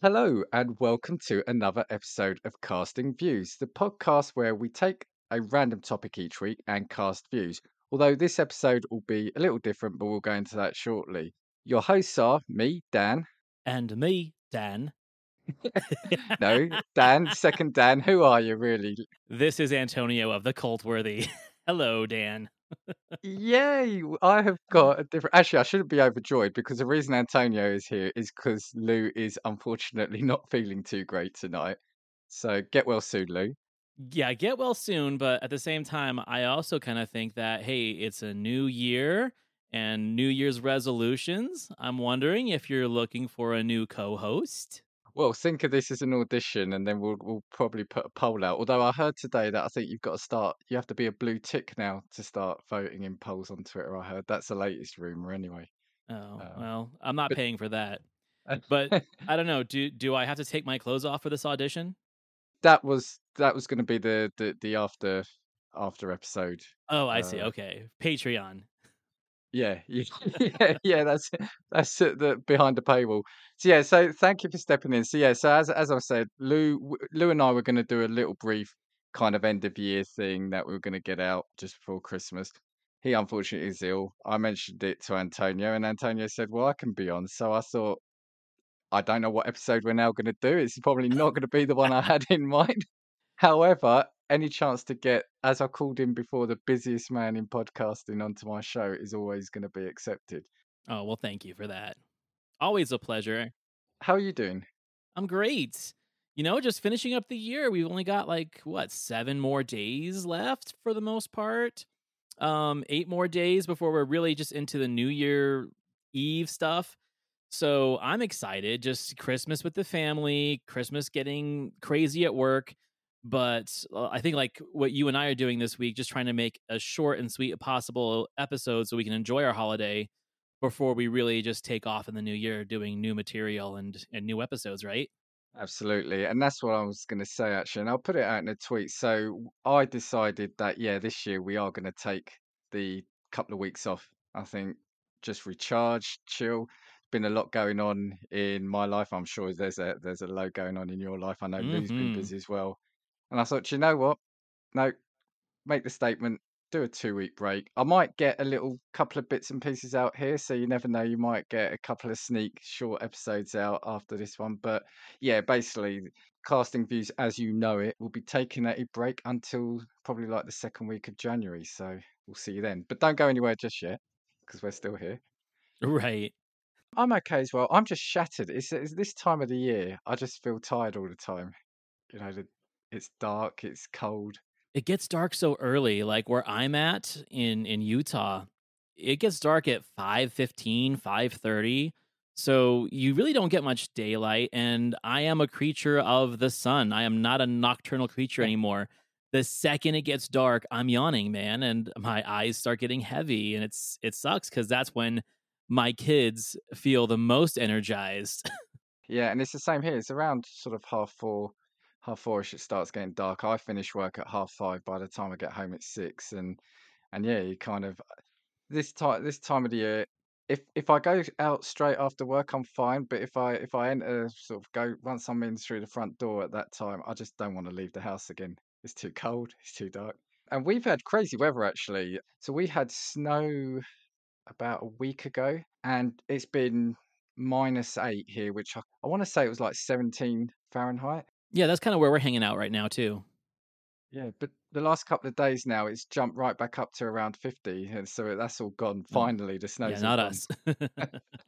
Hello, and welcome to another episode of Casting Views, the podcast where we take a random topic each week and cast views. Although this episode will be a little different, but we'll go into that shortly. Your hosts are me, Dan. And me, Dan. No, Dan, second Dan. Who are you really? This is Antonio of the Cultworthy. Hello, Dan. Yay! I have got a different. Actually, I shouldn't be overjoyed because the reason Antonio is here is because Lou is unfortunately not feeling too great tonight. So get well soon, Lou. Yeah, get well soon, but at the same time, I also kind of think that, hey, it's a new year and New Year's resolutions. I'm wondering if you're looking for a new co host. Well, think of this as an audition, and then we'll we'll probably put a poll out. Although I heard today that I think you've got to start. You have to be a blue tick now to start voting in polls on Twitter. I heard that's the latest rumor, anyway. Oh, Uh, well, I'm not but paying for that. But I don't know. Do do I have to take my clothes off for this audition? that was that was going to be the, the the after after episode. Oh, I see. Uh, Okay. Patreon. Yeah, yeah, yeah, yeah. That's that's the behind the paywall. So yeah, so thank you for stepping in. So yeah, so as as I said, Lou Lou and I were going to do a little brief kind of end of year thing that we were going to get out just before Christmas. He unfortunately is ill. I mentioned it to Antonio, and Antonio said, "Well, I can be on." So I thought, I don't know what episode we're now going to do. It's probably not going to be the one I had in mind. However, any chance to get, as I called him before, the busiest man in podcasting onto my show is always going to be accepted. Oh, well, thank you for that. Always a pleasure. How are you doing? I'm great. You know, just finishing up the year. We've only got like what, 7 more days left for the most part. Um 8 more days before we're really just into the New Year Eve stuff. So, I'm excited. Just Christmas with the family, Christmas getting crazy at work, but uh, I think like what you and I are doing this week just trying to make as short and sweet a possible episode so we can enjoy our holiday before we really just take off in the new year doing new material and and new episodes, right? Absolutely. And that's what I was going to say, actually. And I'll put it out in a tweet. So I decided that, yeah, this year we are going to take the couple of weeks off. I think just recharge, chill. Been a lot going on in my life. I'm sure there's a there's a lot going on in your life. I know Lou's been Mhm. busy as well. And I thought, you know what? No, make the statement, do a two week break. I might get a little couple of bits and pieces out here, so you never know. You might get a couple of sneak short episodes out after this one. But yeah, basically, casting views as you know it will be taking a break until probably like the second week of January. So we'll see you then. But don't go anywhere just yet because we're still here. Right. I'm okay as well. I'm just shattered. It's, it's this time of the year. I just feel tired all the time. You know, the, it's dark, it's cold. It gets dark so early like where I'm at in in Utah. It gets dark at 5:15, 5:30. So you really don't get much daylight and I am a creature of the sun. I am not a nocturnal creature anymore. The second it gets dark, I'm yawning, man, and my eyes start getting heavy and it's it sucks cuz that's when my kids feel the most energized. Yeah, and it's the same here. It's around sort of half four, half four-ish. It starts getting dark. I finish work at half five. By the time I get home, it's six, and and yeah, you kind of this time this time of the year. If if I go out straight after work, I'm fine. But if I if I enter sort of go once I'm in through the front door at that time, I just don't want to leave the house again. It's too cold. It's too dark. And we've had crazy weather actually. So we had snow about a week ago, and it's been minus eight here, which I, I want to say it was like 17 Fahrenheit. Yeah, that's kind of where we're hanging out right now too. Yeah, but the last couple of days now, it's jumped right back up to around 50, and so that's all gone. Finally, the yeah, snow's all not gone. us.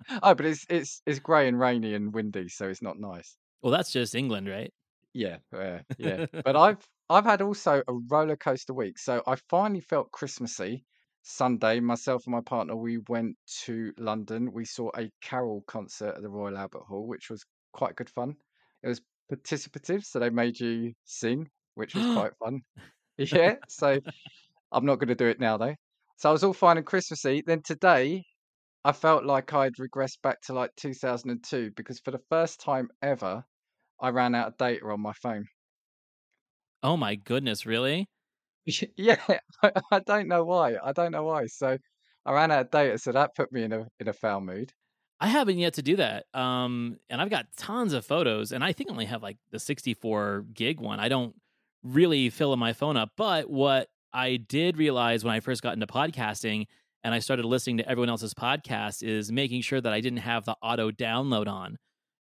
Oh, but it's it's it's grey and rainy and windy, so it's not nice. well, that's just England, right? Yeah, yeah, yeah. But I've I've had also a roller coaster week. So I finally felt Christmassy. Sunday, myself and my partner, we went to London. We saw a carol concert at the Royal Albert Hall, which was quite good fun. It was participative, so they made you sing, which was quite fun. Yeah, so I'm not going to do it now though. So I was all fine and Christmassy. Then today, I felt like I'd regressed back to like 2002 because for the first time ever, I ran out of data on my phone. oh my goodness, really? Yeah, I, I don't know why. I don't know why. So I ran out of data, so that put me in a in a foul mood. I haven't yet to do that. Um, and I've got tons of photos, and I think I only have like the 64 gig one. I don't really fill my phone up. But what I did realize when I first got into podcasting and I started listening to everyone else's podcast is making sure that I didn't have the auto download on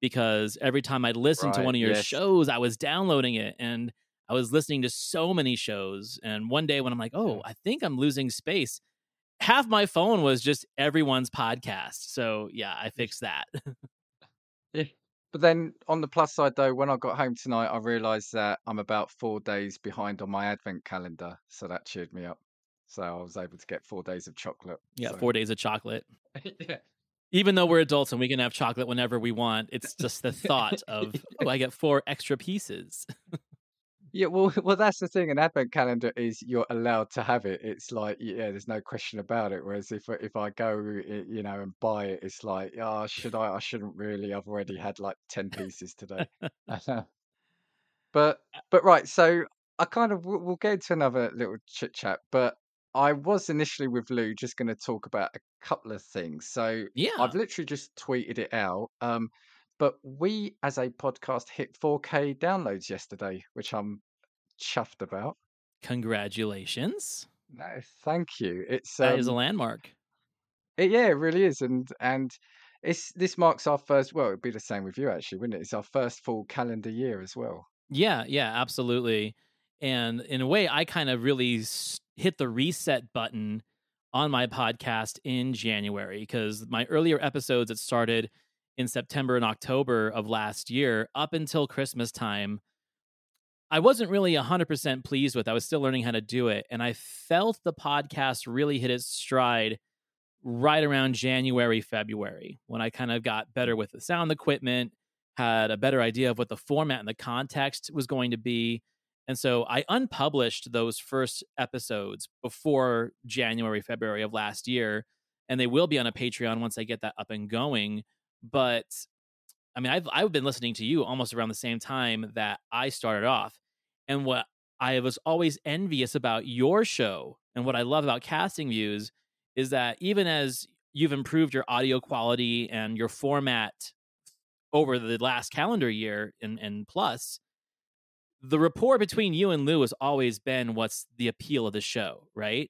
because every time I'd listen Right, to one of your yes. shows, I was downloading it and I was listening to so many shows. And one day when I'm like, oh, I think I'm losing space, half my phone was just everyone's podcast. So yeah, I fixed that. Yeah. But then on the plus side though, when I got home tonight, I realised that I'm about four days behind on my advent calendar. So that cheered me up. So I was able to get four days of chocolate. yeah, So four days of chocolate. yeah. Even though we're adults and we can have chocolate whenever we want, it's just the thought of, oh, I get four extra pieces. Yeah, well, well, that's the thing. An advent calendar is you're allowed to have it. It's like, yeah, there's no question about it. Whereas if I- if I go, eh, you know, and buy it, it's like, oh, should I? I shouldn't really. I've already had like ten pieces today. But uh but right, so I kind of we'll we'll get into another little chit chat. But I was initially with Lou just going to talk about a couple of things. So yeah. I've literally just tweeted it out. Um, but we as a podcast hit 4K downloads yesterday, which I'm chuffed about. Congratulations. No, thank you. It's That is a um, landmark. it, yeah, it really is, and and it's this marks our first. Well, it'd be the same with you actually, wouldn't it? It's our first full calendar year as well. Yeah, yeah, absolutely. And in a way, I kind of really hit the reset button on my podcast in January because my earlier episodes that started in September and October of last year up until Christmas time, I wasn't really 100% pleased with. I was still learning how to do it. And I felt the podcast really hit its stride right around January, February, when I kind of got better with the sound equipment, had a better idea of what the format and the context was going to be. And so I unpublished those first episodes before January, February of last year. And they will be on a Patreon once I get that up and going. But I mean, I've I've been listening to you almost around the same time that I started off. And what I was always envious about your show and what I love about casting views is that even as you've improved your audio quality and your format over the last calendar year and, and plus, the rapport between you and Lou has always been what's the appeal of the show, right?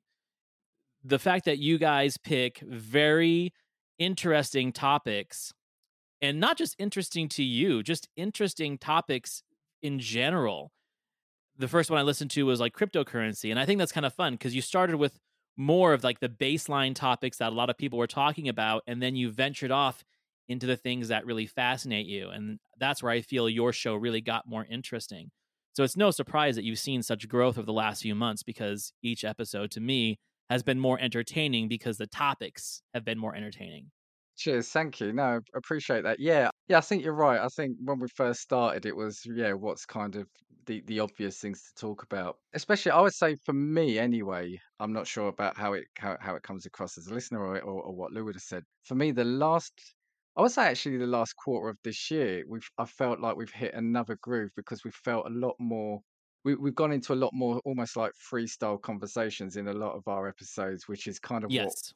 The fact that you guys pick very interesting topics and not just interesting to you, just interesting topics in general. The first one I listened to was like cryptocurrency. And I think that's kind of fun because you started with more of like the baseline topics that a lot of people were talking about. And then you ventured off into the things that really fascinate you. And that's where I feel your show really got more interesting. So it's no surprise that you've seen such growth over the last few months because each episode to me has been more entertaining because the topics have been more entertaining. Cheers, thank you. No, appreciate that. Yeah, yeah, I think you're right. I think when we first started, it was yeah, what's kind of the the obvious things to talk about. Especially, I would say for me anyway. I'm not sure about how it how, how it comes across as a listener or, or or what Lou would have said. For me, the last, I would say actually the last quarter of this year, we've I felt like we've hit another groove because we've felt a lot more. We, we've gone into a lot more almost like freestyle conversations in a lot of our episodes, which is kind of what Yes.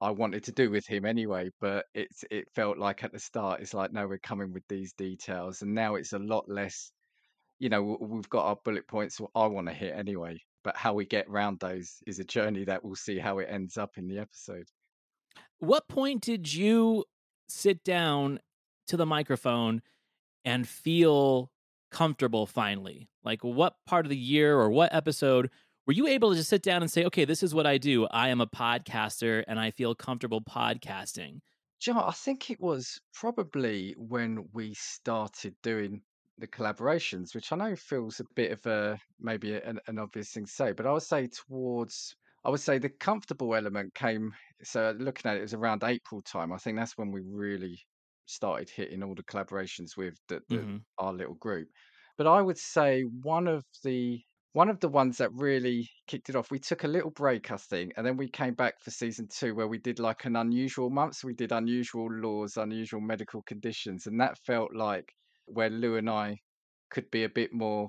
I wanted to do with him anyway, but it's it felt like at the start it's like no, we're coming with these details, and now it's a lot less. You know, we've got our bullet points I want to hit anyway, but how we get round those is a journey that we'll see how it ends up in the episode. What point did you sit down to the microphone and feel comfortable finally? Like, what part of the year or what episode were you able to just sit down and say, okay, this is what I do? I am a podcaster and I feel comfortable podcasting. You know? I think it was probably when we started doing the collaborations, which I know feels a bit of a maybe an, an obvious thing to say, but I would say towards I would say the comfortable element came. So looking at it, it was around April time. I think that's when we really started hitting all the collaborations with the, the hmm our little group. But I would say one of the one of the ones that really kicked it off, we took a little break, I think, and then we came back for season two where we did like an unusual month. So we did unusual laws, unusual medical conditions, and that felt like where Lou and I could be a bit more,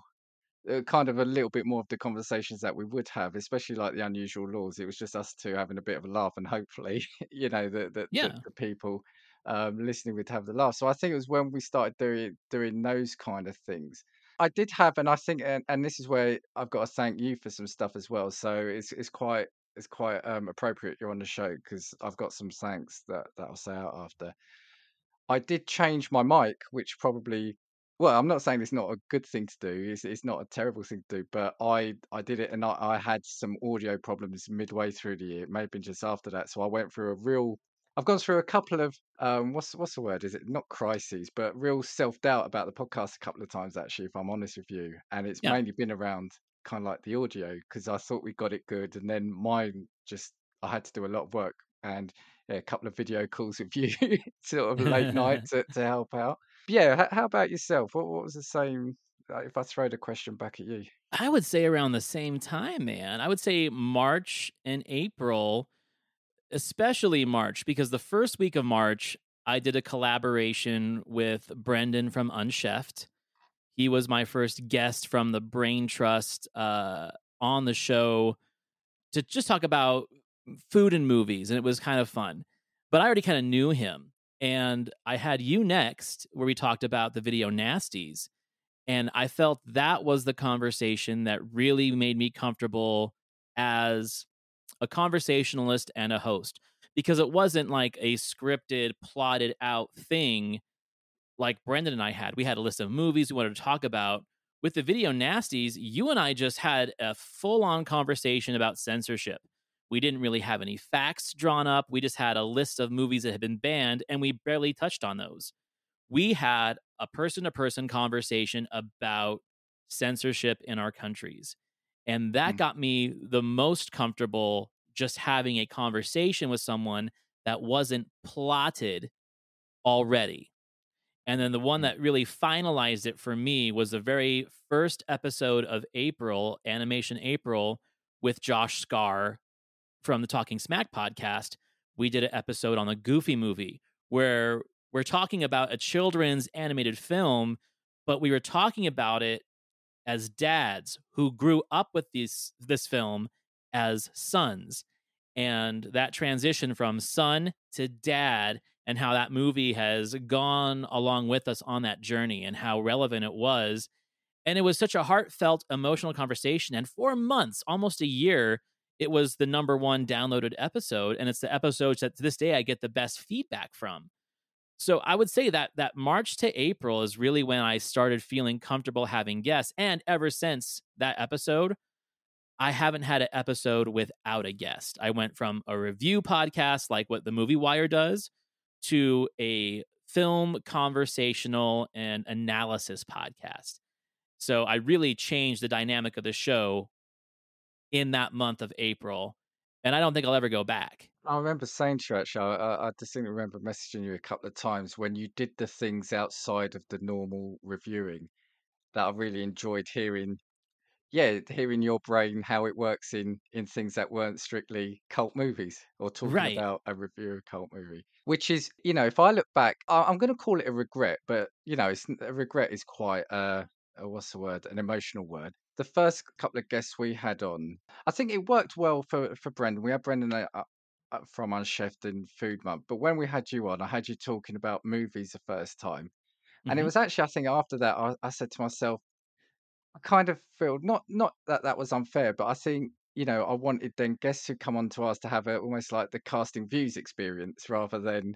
uh, kind of a little bit more of the conversations that we would have, especially like the unusual laws. It was just us two having a bit of a laugh, and hopefully, you know, the the, the, Yeah. the people um, listening would have the laugh. So I think it was when we started doing doing those kind of things. I did have, and I think, and, and this is where I've got to thank you for some stuff as well. So it's it's quite it's quite um, appropriate you're on the show because I've got some thanks that that I'll say out after. I did change my mic, which probably well, I'm not saying it's not a good thing to do. It's it's not a terrible thing to do, but I I did it and I, I had some audio problems midway through the year. It may have been just after that. So I went through a real I've gone through a couple of um what's what's the word? Is it not crises, but real self doubt about the podcast a couple of times actually, if I'm honest with you. And it's Yeah. mainly been around kind of like the audio because I thought we got it good, and then mine just I had to do a lot of work and yeah, a couple of video calls with you sort of late night to, to help out. But yeah, how about yourself? What what was the same? If I throw the question back at you, I would say around the same time, man. I would say March and April, especially March, because the first week of March, I did a collaboration with Brendan from Unchefed. He was my first guest from the Brain Trust uh, on the show to just talk about food and movies, and it was kind of fun. But I already kind of knew him. And I had you next, where we talked about the video nasties. And I felt that was the conversation that really made me comfortable as a conversationalist and a host because it wasn't like a scripted, plotted out thing like Brendan and I had. We had a list of movies we wanted to talk about. With the video nasties, you and I just had a full on conversation about censorship. We didn't really have any facts drawn up. We just had a list of movies that had been banned, and we barely touched on those. We had a person to person conversation about censorship in our countries. And that Mm. got me the most comfortable just having a conversation with someone that wasn't plotted already. And then the one Mm. that really finalized it for me was the very first episode of April, Animation April, with Josh Scar from the Talking Smack podcast. We did an episode on the Goofy movie where we're talking about a children's animated film, but we were talking about it as dads who grew up with this this film as sons and that transition from son to dad and how that movie has gone along with us on that journey and how relevant it was and it was such a heartfelt emotional conversation and for months almost a year it was the number one downloaded episode and it's the episodes that to this day i get the best feedback from so I would say that that March to April is really when I started feeling comfortable having guests. And ever since that episode, I haven't had an episode without a guest. I went from a review podcast like what the Movie Wire does to a film conversational and analysis podcast. So I really changed the dynamic of the show in that month of April. And I don't think I'll ever go back. I remember saying to you actually, I, I distinctly remember messaging you a couple of times when you did the things outside of the normal reviewing that I really enjoyed hearing. Yeah, hearing your brain how it works in in things that weren't strictly cult movies or talking Right. about a review of a cult movie. Which is, you know, if I look back, I, I'm going to call it a regret, but you know, it's a regret is quite uh, uh what's the word? An emotional word. The first couple of guests we had on, I think it worked well for for Brendan. We had Brendan uh, from Unchefed and Food Month, but when we had you on, I had you talking about movies the first time, and it Mhm. was actually, I think, after that, I, I said to myself. I kind of feel not not that that was unfair, but I think you know I wanted then guests who come on to us to have a almost like the casting views experience rather than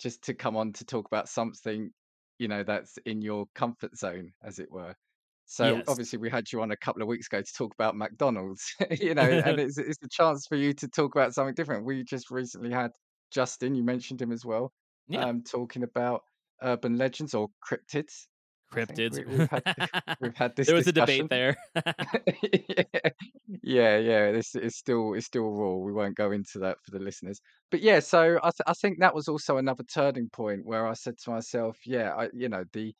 just to come on to talk about something you know that's in your comfort zone, as it were. So Yes. obviously we had you on a couple of weeks ago to talk about McDonald's, you know, and it's it's a chance for you to talk about something different. We just recently had Justin, you mentioned him as well, yeah. um, talking about urban legends or cryptids. Cryptids. we, we've had we've had this there was a debate there. yeah, yeah. This is still it's still raw. We won't go into that for the listeners. But yeah, so I th- I think that was also another turning point where I said to myself, yeah, I you know the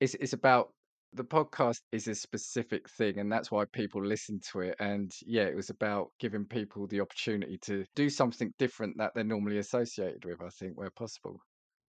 it's it's about the podcast is a specific thing and that's why people listen to it and yeah it was about giving people the opportunity to do something different that they're normally associated with i think where possible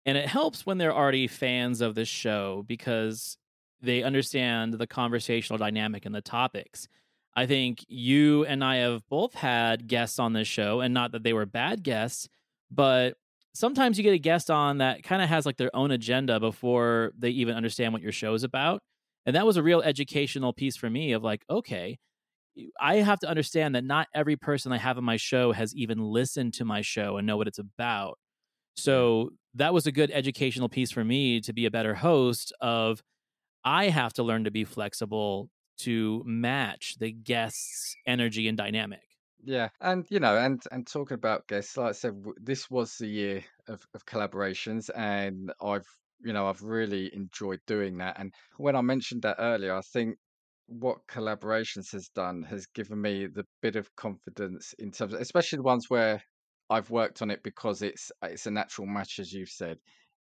and it helps when they're already fans of the show because they understand the conversational dynamic and the topics. I think you and I have both had guests on this show, and not that they were bad guests, but sometimes you get a guest on that kind of has like their own agenda before they even understand what your show is about. And that was a real educational piece for me of like, okay, I have to understand that not every person I have on my show has even listened to my show and know what it's about. So that was a good educational piece for me to be a better host of I have to learn to be flexible to match the guest's energy and dynamic. Yeah, and you know, and and talking about guests, like I said, this was the year of, of collaborations, and I've you know I've really enjoyed doing that. And when I mentioned that earlier, I think what collaborations has done has given me the bit of confidence in terms of, especially the ones where I've worked on it because it's it's a natural match, as you've said.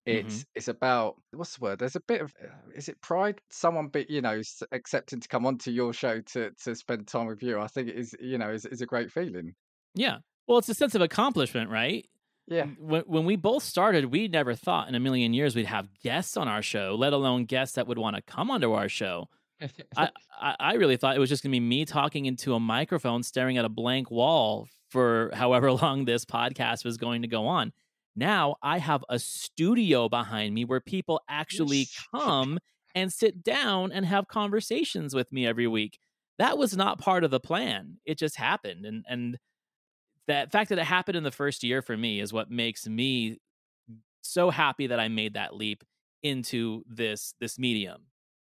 hmm It's it's about what's the word? There's a bit of uh, is it pride? Someone be you know accepting to come onto your show to to spend time with you. I think it is you know is is a great feeling. Yeah. Well, it's a sense of accomplishment, right? Yeah. When when we both started, we never thought in a million years we'd have guests on our show, let alone guests that would want to come onto our show. I, I I really thought it was just gonna be me talking into a microphone, staring at a blank wall for however long this podcast was going to go on. Now I have a studio behind me where people actually come and sit down and have conversations with me every week. That was not part of the plan. It just happened, and and that fact that it happened in the first year for me is what makes me so happy that I made that leap into this this medium.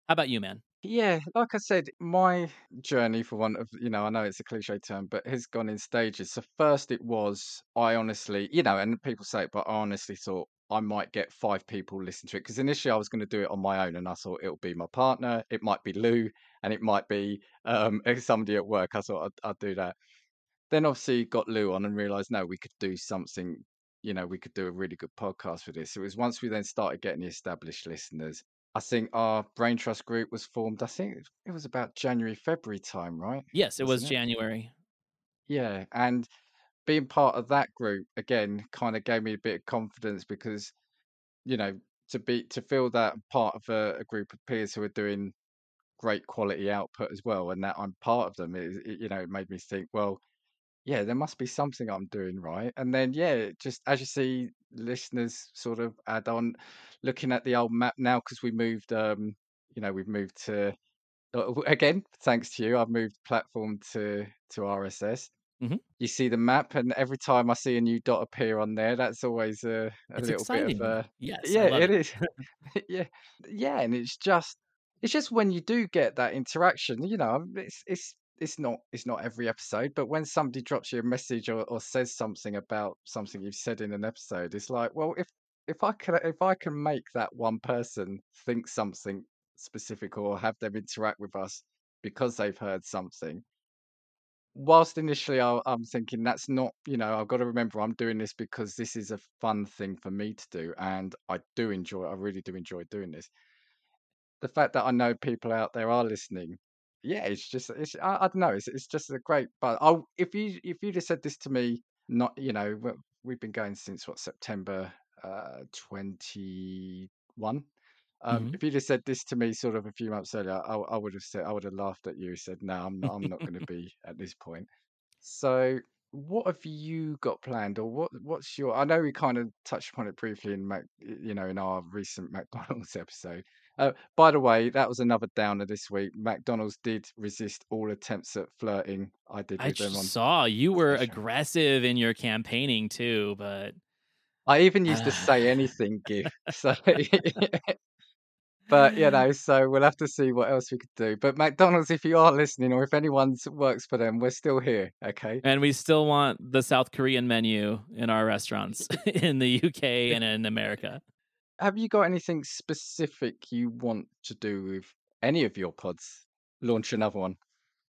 How about you, man? Yeah, like I said, my journey for one of, you know, I know it's a cliche term, but has gone in stages. So first it was, I honestly, you know, and people say it, but I honestly thought I might get five people listen to it because initially I was going to do it on my own, and I thought it'll be my partner, it might be Lou, and it might be um somebody at work. I thought I'd, I'd do that. Then obviously got Lou on and realized no, we could do something. You know, we could do a really good podcast with this. It was once we then started getting the established listeners I think our brain trust group was formed. I think it was about January, February time, right? Yes, it was it? January. Yeah. And being part of that group again kind of gave me a bit of confidence because, you know, to be to feel that I'm part of a, a group of peers who are doing great quality output as well, and that I'm part of them, it, it, you know, it made me think, well, yeah, there must be something I'm doing right. And then, yeah, just as you see listeners sort of add on, looking at the old map now because we moved, um, you know, we've moved to uh, again, thanks to you, I've moved platform to to RSS. Mhm. You see the map, and every time I see a new dot appear on there, that's always a a It's little bit of exciting. a Yes, yeah, it it. is. Yeah, yeah, and it's just it's just when you do get that interaction, you know, it's it's it's not it's not every episode, but when somebody drops you a message or, or says something about something you've said in an episode, it's like, well, if if I can if I can make that one person think something specific or have them interact with us because they've heard something, whilst initially I, I'm thinking that's not, you know, I've got to remember I'm doing this because this is a fun thing for me to do, and I do enjoy. I really do enjoy doing this the fact that I know people out there are listening, yeah, it's just it's I, I don't know, it's it's just a great but oh if you if you'd have said this to me not you know we- we've been going since what September uh 21 um Mhm. if you'd have said this to me sort of a few months earlier I, I would have said I would have laughed at you said no I'm not I'm not going to be at this point so what have you got planned or what what's your I know we kind of touched upon it briefly in Mac you know in our recent McDonald's episode uh, by the way, that was another downer this week. McDonald's did resist all attempts at flirting I did I with them on saw you were aggressive in your campaigning too, but I even used to say anything gif. So, but you know, so we'll have to see what else we could do. But McDonald's, if you are listening, or if anyone works for them, we're still here. Okay. and we still want the South Korean menu in our restaurants in the UK and in America. Have you got anything specific you want to do with any of your pods? Launch another one.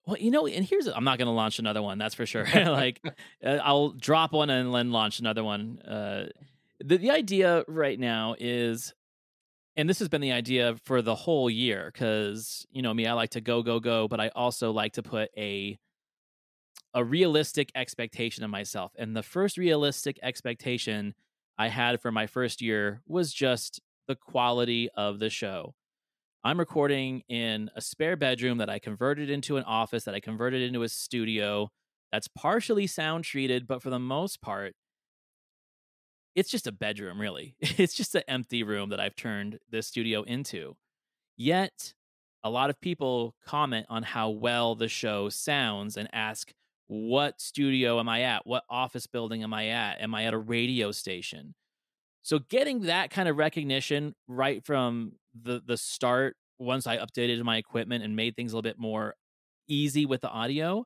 Well, you know, and here's I'm not going to launch another one. That's for sure. like, uh, I'll drop one and then launch another one. Uh, the the idea right now is, and this has been the idea for the whole year, because you know me, I like to go go go, but I also like to put a a realistic expectation of myself. And the first realistic expectation I had for my first year was just the quality of the show. I'm recording in a spare bedroom that I converted into an office, that I converted into a studio that's partially sound treated, but for the most part, it's just a bedroom, really. It's just an empty room that I've turned this studio into. Yet, a lot of people comment on how well the show sounds and ask, what studio am I at? What office building am I at? Am I at a radio station? So getting that kind of recognition right from the the start once I updated my equipment and made things a little bit more easy with the audio,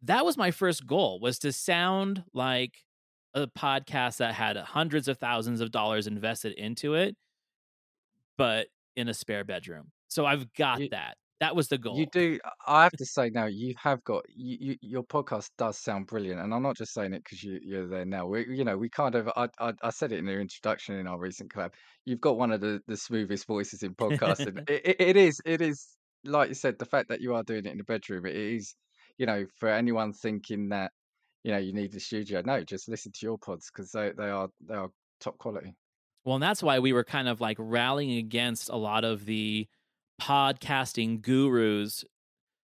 that was my first goal was to sound like a podcast that had hundreds of thousands of dollars invested into it, but in a spare bedroom. So I've got that. That was the goal. you do. I have to say now, you have got you, you, your podcast does sound brilliant, and I'm not just saying it because you, you're there now. We, you know, we kind of. I, I, I said it in the introduction in our recent collab. You've got one of the, the smoothest voices in podcasting. it, it, it is. It is like you said. The fact that you are doing it in the bedroom, it is. You know, for anyone thinking that you know you need the studio, no, just listen to your pods because they they are they are top quality. Well, and that's why we were kind of like rallying against a lot of the podcasting gurus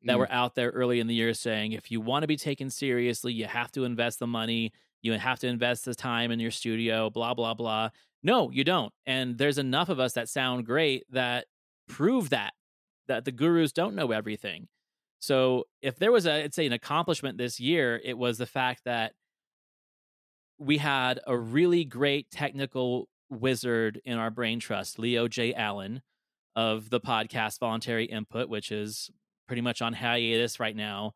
that Mm. were out there early in the year saying if you want to be taken seriously, you have to invest the money, you have to invest the time in your studio, blah, blah, blah. No, you don't. And there's enough of us that sound great that prove that, that the gurus don't know everything. So if there was a, I'd say an accomplishment this year, it was the fact that we had a really great technical wizard in our brain trust, Leo J. Allen of the podcast Voluntary Input, which is pretty much on hiatus right now.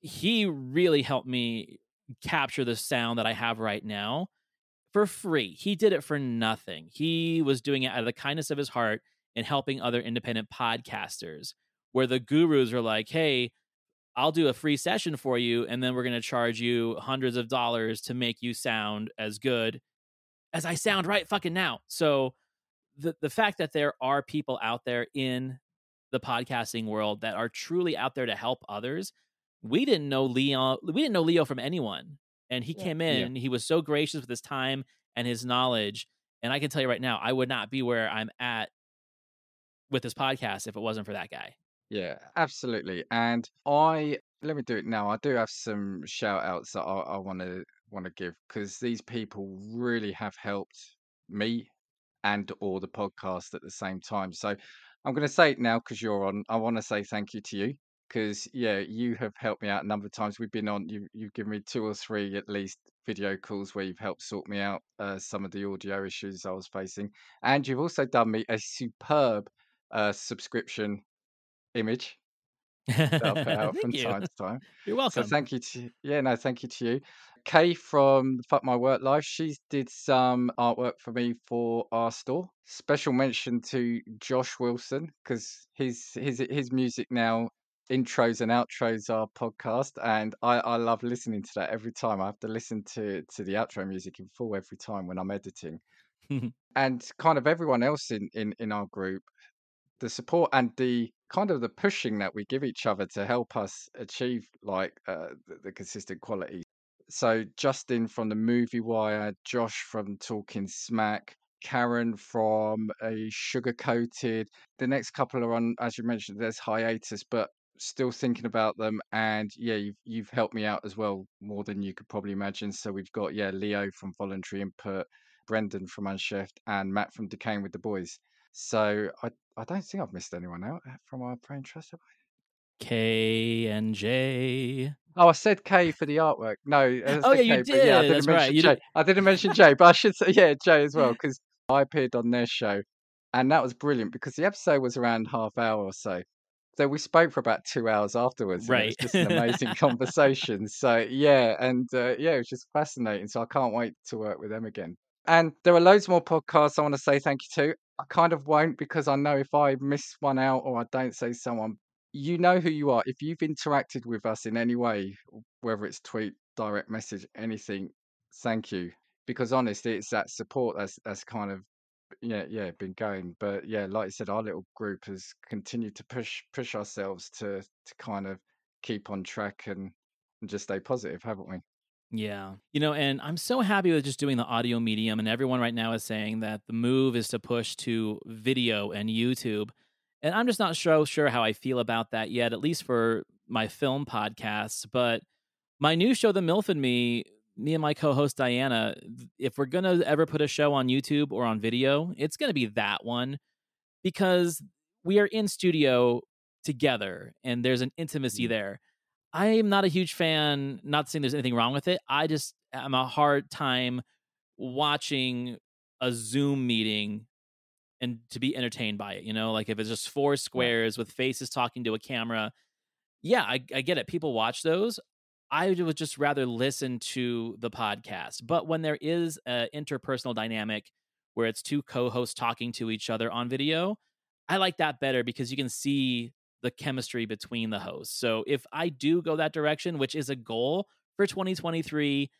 He really helped me capture the sound that I have right now for free. He did it for nothing. He was doing it out of the kindness of his heart and helping other independent podcasters. Where the gurus are like, hey, I'll do a free session for you, and then we're going to charge you hundreds of dollars to make you sound as good as I sound right fucking now. So the the fact that there are people out there in the podcasting world that are truly out there to help others. We didn't know Leo. We didn't know Leo from anyone, and he Yeah. came Yeah. in. He was so gracious with his time and his knowledge. And I can tell you right now, I would not be where I'm at with this podcast if it wasn't for that guy. Yeah, absolutely. And I let me do it now. I do have some shout outs that I, I want to want to give because these people really have helped me and or the podcast at the same time. So I'm going to say it now because you're on. I want to say thank you to you because yeah, you have helped me out a number of times. We've been on. You you've given me two or three at least video calls where you've helped sort me out uh, some of the audio issues I was facing, and you've also done me a superb uh, subscription image that I put out Thank from you. time to time. You're welcome. So thank you to yeah, no, thank you to you. Kay from Fuck My Work Life, she did some artwork for me for our store. Special mention to Josh Wilson because his his his music now intros and outros our podcast, and I I love listening to that every time. I have to listen to to the outro music in full every time when I'm editing, and kind of everyone else in in in our group the support and the kind of the pushing that we give each other to help us achieve like uh, the, the consistent quality. So Justin from the Movie Wire, Josh from Talking Smack, Karen from a Sugar Coated. The next couple are on, as you mentioned, there's hiatus, but still thinking about them. And yeah, you've you've helped me out as well more than you could probably imagine. So we've got yeah Leo from Voluntary Input, Brendan from Unchefed, and Matt from Decaying with the Boys. So I I don't think I've missed anyone out uh, from our brain trust. have I? K and J. Oh, I said K for the artwork. No, Oh, yeah, you K, but yeah, I did. didn't That's mention right. J. did- I didn't mention J, but I should say yeah, J as well because I appeared on their show, and that was brilliant because the episode was around half hour or so. So we spoke for about two hours afterwards. and it was Right. just an amazing conversation. So yeah, and uh, yeah, it was just fascinating. So I can't wait to work with them again. And there are loads more podcasts I want to say thank you to. I kind of won't because I know if I miss one out or I don't say someone, you know who you are. If you've interacted with us in any way, whether it's tweet, direct message, anything, thank you. Because honestly, it's that support that's that's kind of yeah yeah been going. But yeah, like I said, our little group has continued to push push ourselves to to kind of keep on track and, and just stay positive, haven't we? Yeah. You know, and I'm so happy with just doing the audio medium, and everyone right now is saying that the move is to push to video and YouTube. And I'm just not so sure how I feel about that yet, at least for my film podcasts. But my new show, The MILF and Me, me and my co-host Diana, if we're gonna ever put a show on YouTube or on video, it's gonna be that one because we are in studio together and there's an intimacy Mm. there. I am not a huge fan, not saying there's anything wrong with it. I just am a hard time watching a Zoom meeting and to be entertained by it. You know, like if it's just four squares with faces talking to a camera. Yeah, I, I get it. People watch those. I would just rather listen to the podcast. But when there is an interpersonal dynamic where it's two co-hosts talking to each other on video, I like that better because you can see the chemistry between the hosts. So if I do go that direction, which is a goal for 2023,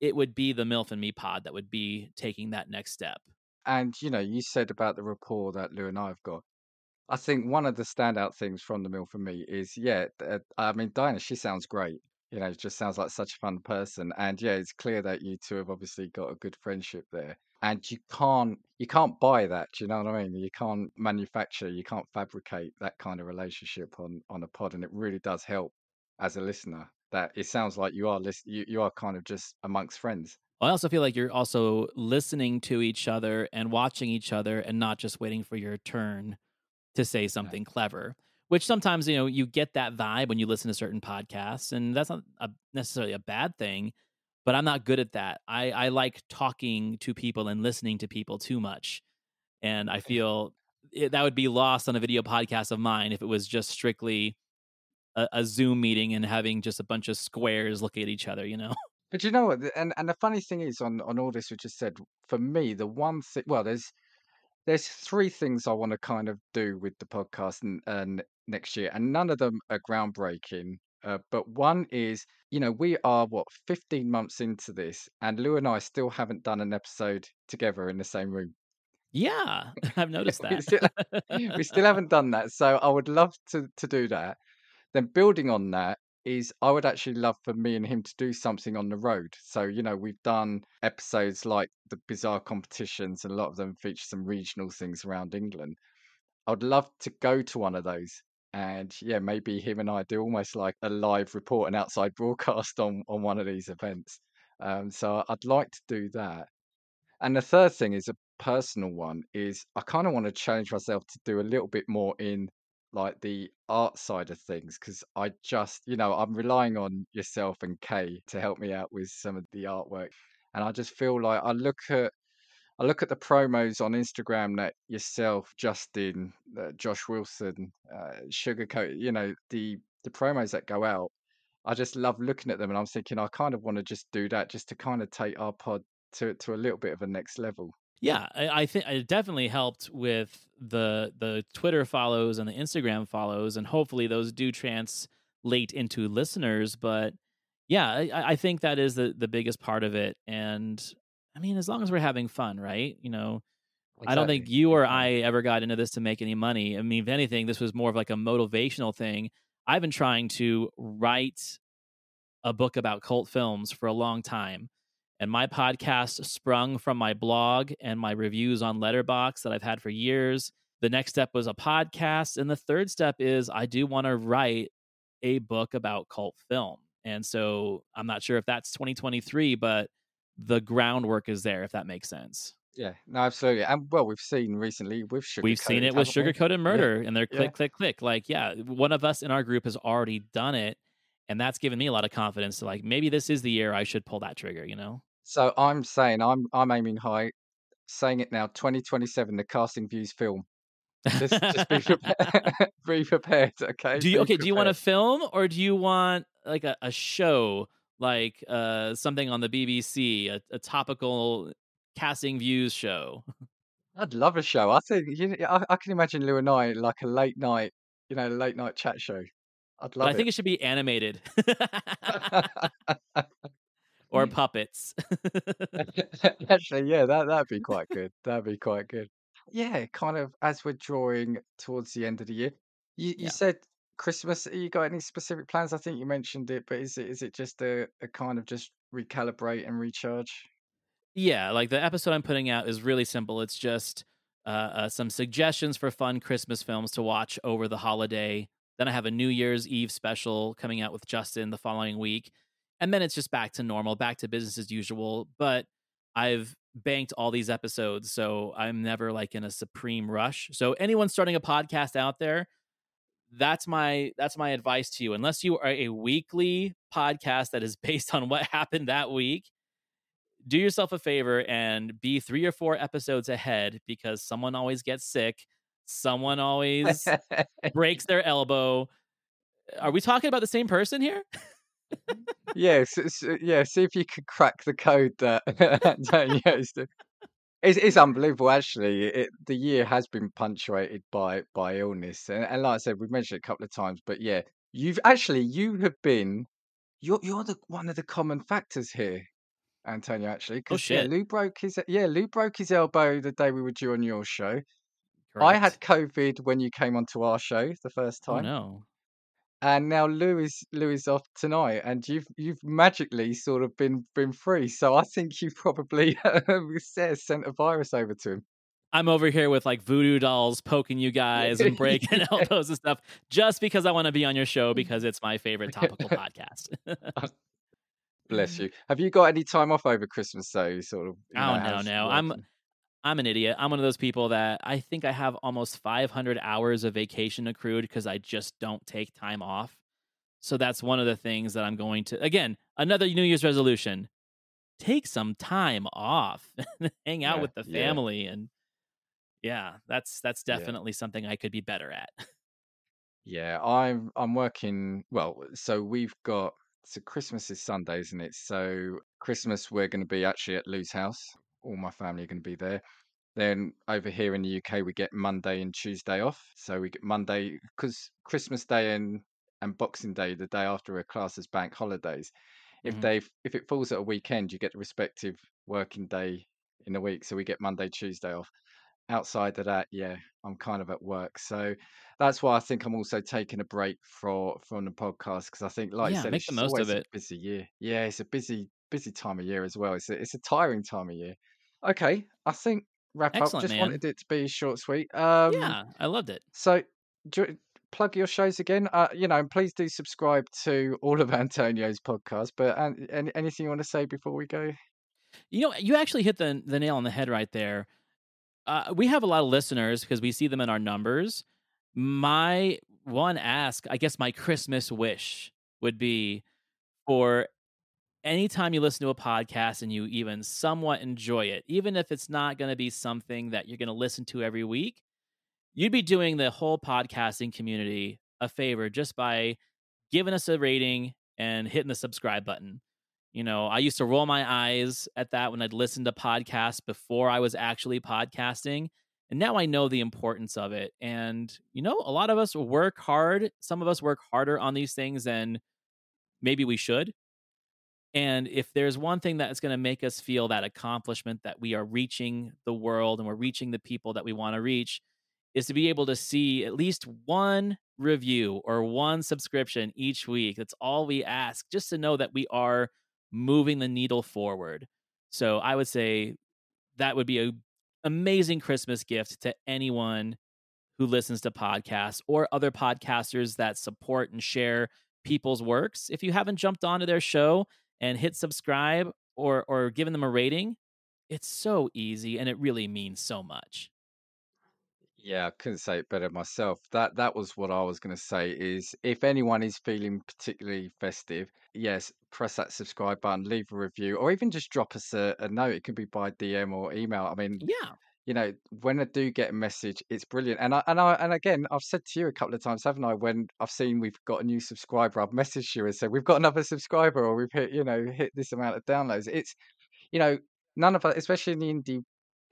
it would be the MILF and Me pod that would be taking that next step. And you know, you said about the rapport that Lou and I have got. I think one of the standout things from the MILF and Me is, yeah, uh, I mean, Diana, she sounds great. You know, just sounds like such a fun person. And yeah, it's clear that you two have obviously got a good friendship there. And you can't you can't buy that. You know what I mean? You can't manufacture, you can't fabricate that kind of relationship on on a pod. And it really does help as a listener that it sounds like you are list you, you are kind of just amongst friends. I also feel like you're also listening to each other and watching each other and not just waiting for your turn to say something clever. Which sometimes, you know, you get that vibe when you listen to certain podcasts, and that's not a, necessarily a bad thing. But I'm not good at that. I, I like talking to people and listening to people too much, and I feel it, that would be lost on a video podcast of mine if it was just strictly a, a Zoom meeting and having just a bunch of squares look at each other. You know. But you know what? And and the funny thing is on on all this we just said, for me, the one thing well, there's there's three things I want to kind of do with the podcast and, and uh, next year, and none of them are groundbreaking. Uh, but one is, you know, we are what 15 months into this, and Lou and I still haven't done an episode together in the same room. Yeah, I've noticed We still, that. we still haven't done that, so I would love to to do that. Then building on that is I would actually love for me and him to do something on the road. So, you know, we've done episodes like the bizarre competitions, and a lot of them feature some regional things around England. I would love to go to one of those. And yeah, maybe him and I do almost like a live report, an outside broadcast on, on one of these events. Um, so I'd like to do that. And the third thing is a personal one is I kind of want to challenge myself to do a little bit more in like the art side of things because I just, you know, I'm relying on yourself and Kay to help me out with some of the artwork. And I just feel like I look at I look at the promos on Instagram that yourself, Justin, uh, Josh Wilson, uh, Sugarcoat, you know, the the promos that go out. I just love looking at them, and I'm thinking I kind of want to just do that, just to kind of take our pod to to a little bit of a next level. Yeah, I, I think it definitely helped with the the Twitter follows and the Instagram follows, and hopefully those do translate into listeners. But yeah, I, I think that is the the biggest part of it. And I mean, as long as we're having fun, right? You know, I don't think you or I ever got into this to make any money. I mean, if anything, this was more of like a motivational thing. I've been trying to write a book about cult films for a long time. And my podcast sprung from my blog and my reviews on Letterboxd that I've had for years. The next step was a podcast. And the third step is I do want to write a book about cult film. And so I'm not sure if that's 2023, but the groundwork is there, if that makes sense. Yeah, no, absolutely. And well, we've seen recently with Sugar. We've seen it with? Sugarcoated Murder and they're click, click, click. Like, yeah, one of us in our group has already done it. And that's given me a lot of confidence to like, maybe this is the year I should pull that trigger, you know? So I'm saying I'm I'm aiming high, saying it now. 2027, the casting views film. Just just be prepared. be prepared. Okay. Do you Be okay? Do you want a film or do you want like a, a show, like uh something on the BBC, a, a topical casting views show? I'd love a show. I think you I, I can imagine Lou and I like a late night, you know, late night chat show. I'd love. But I think it. it should be animated or puppets. Actually, yeah, that that'd be quite good. That'd be quite good. Yeah, kind of as we're drawing towards the end of the year. You you Yeah. said Christmas. You got any specific plans? I think you mentioned it, but is it is it just a, a kind of just recalibrate and recharge? Yeah, like the episode I'm putting out is really simple. It's just uh, uh, some suggestions for fun Christmas films to watch over the holiday. Then I have a New Year's Eve special coming out with Justin the following week. and then it's just back to normal, back to business as usual. But I've banked all these episodes, so I'm never like in a supreme rush. So anyone starting a podcast out there, that's my that's my advice to you. Unless you are a weekly podcast that is based on what happened that week, do yourself a favor and be three or four episodes ahead because someone always gets sick, someone always breaks their elbow. Are we talking about the same person here? yes, it's, uh, yeah. See if you could crack the code that Antonio is doing. It's, it's unbelievable, actually. It, the year has been punctuated by by illness, and, and like I said, we've mentioned it a couple of times. But yeah, you've actually you have been you're you're the one of the common factors here, Antonio. Actually, Oh because yeah, shit. Lou broke his yeah Lou broke his elbow the day we were due on your show. I had COVID when you came onto our show the first Oh time. no. And now Lou is Lou is off tonight, and you've you've magically sort of been been free. So I think you probably sent a virus over to him. I'm over here with like voodoo dolls poking you guys and breaking elbows and stuff just because I want to be on your show because it's my favorite topical podcast. Oh, bless you. Have you got any time off over Christmas though? Sort of, oh know, no, no. work I'm I'm an idiot. I'm one of those people that I think I have almost 500 hours of vacation accrued because I just don't take time off. So that's one of the things that I'm going to again, another New Year's resolution. Take some time off. Hang out Yeah, with the yeah. family and yeah, that's that's Yeah. definitely something I could be better at. Yeah, I'm I'm working well, so we've got so Christmas is Sunday, isn't it? So Christmas we're gonna be actually at Lou's house. All my family are gonna be there. Then over here in the UK we get Monday and Tuesday off. So we get Monday because Christmas Day and and Boxing Day, the day after are classed as bank holidays. If Mhm. they if it falls at a weekend, you get the respective working day in a week. So we get Monday, Tuesday off outside of that, yeah, I'm kind of at work. So that's why I think I'm also taking a break for from the podcast because I think, like you said, make it's the most of it. busy year. Yeah, it's a busy, busy time of year as well. It's a, it's a tiring time of year. Okay, I think wrap up. Just man. wanted it to be short, sweet. Um, Yeah, I loved it. so do plug your shows again. Uh, you know, and please do subscribe to all of Antonio's podcasts. But and, any, anything you want to say before we go? You know, you actually hit the the nail on the head right there. Uh, we have a lot of listeners because we see them in our numbers. My one ask, I guess, my Christmas wish would be for anytime you listen to a podcast and you even somewhat enjoy it, even if it's not going to be something that you're going to listen to every week, you'd be doing the whole podcasting community a favor just by giving us a rating and hitting the subscribe button. You know, I used to roll my eyes at that when I'd listen to podcasts before I was actually podcasting. And now I know the importance of it. And, you know, a lot of us work hard. Some of us work harder on these things than maybe we should. And if there's one thing that's going to make us feel that accomplishment that we are reaching the world and we're reaching the people that we want to reach, is to be able to see at least one review or one subscription each week. That's all we ask, just to know that we are moving the needle forward. So I would say that would be a amazing Christmas gift to anyone who listens to podcasts or other podcasters that support and share people's works. If you haven't jumped onto their show and hit subscribe or or giving them a rating, it's so easy and it really means so much. Yeah, I couldn't say it better myself. That that was what I was going to say is if anyone is feeling particularly festive, yes, press that subscribe button, leave a review, or even just drop us a, a note. It could be by DM or email. I mean, Yeah. You know, when I do get a message, it's brilliant. And I and I and again, I've said to you a couple of times, haven't I? When I've seen we've got a new subscriber, I've messaged you and said we've got another subscriber, or we've hit, you know, hit this amount of downloads. It's you know, none of us, especially in the indie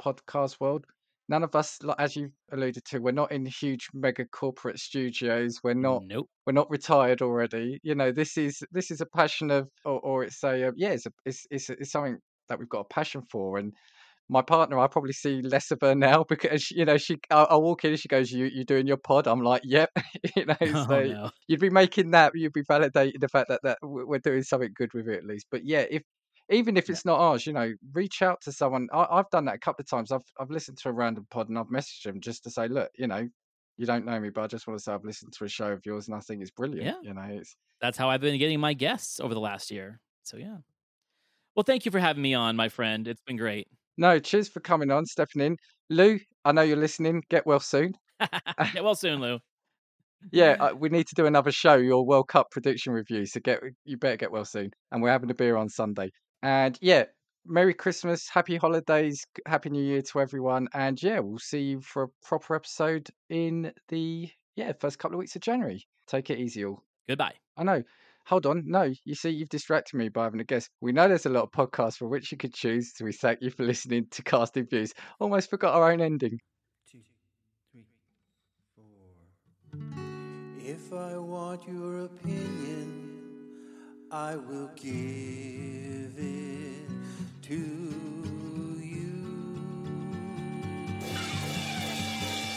podcast world, none of us, as you alluded to, we're not in huge mega corporate studios. We're not Nope. we're not retired already. You know, this is this is a passion of, or, or it's a yeah, it's a, it's it's it's something that we've got a passion for. And my partner, I probably see less of her now because you know she. I, I walk in and she goes, "You you doing your pod?" I'm like, "Yep." you know, Oh so no. you'd be making that you'd be validating the fact that that we're doing something good with it at least. But yeah, if even if Yeah. it's not ours, you know, reach out to someone. I, I've done that a couple of times. I've I've listened to a random pod and I've messaged them just to say, look, you know, you don't know me, but I just want to say I've listened to a show of yours and I think it's brilliant. Yeah. You know, it's That's how I've been getting my guests over the last year. So yeah. Well, thank you for having me on, my friend. It's been great. No, cheers for coming on, stepping in. Lou, I know you're listening. Get well soon. Get well soon, Lou. Yeah, uh, we need to do another show, your World Cup prediction review. So get you better get well soon. And we're having a beer on Sunday. And yeah, Merry Christmas, Happy Holidays, Happy New Year to everyone. And yeah, we'll see you for a proper episode in the yeah first couple of weeks of January. Take it easy, all. Goodbye. I know. Hold on. No, you see, you've distracted me by having a guess. We know there's a lot of podcasts for which you could choose. So we thank you for listening to Casting Views. Almost forgot our own ending. two, three, four. If I want your opinion, I will give it to you.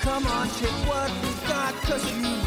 Come on, take what we got, cause you need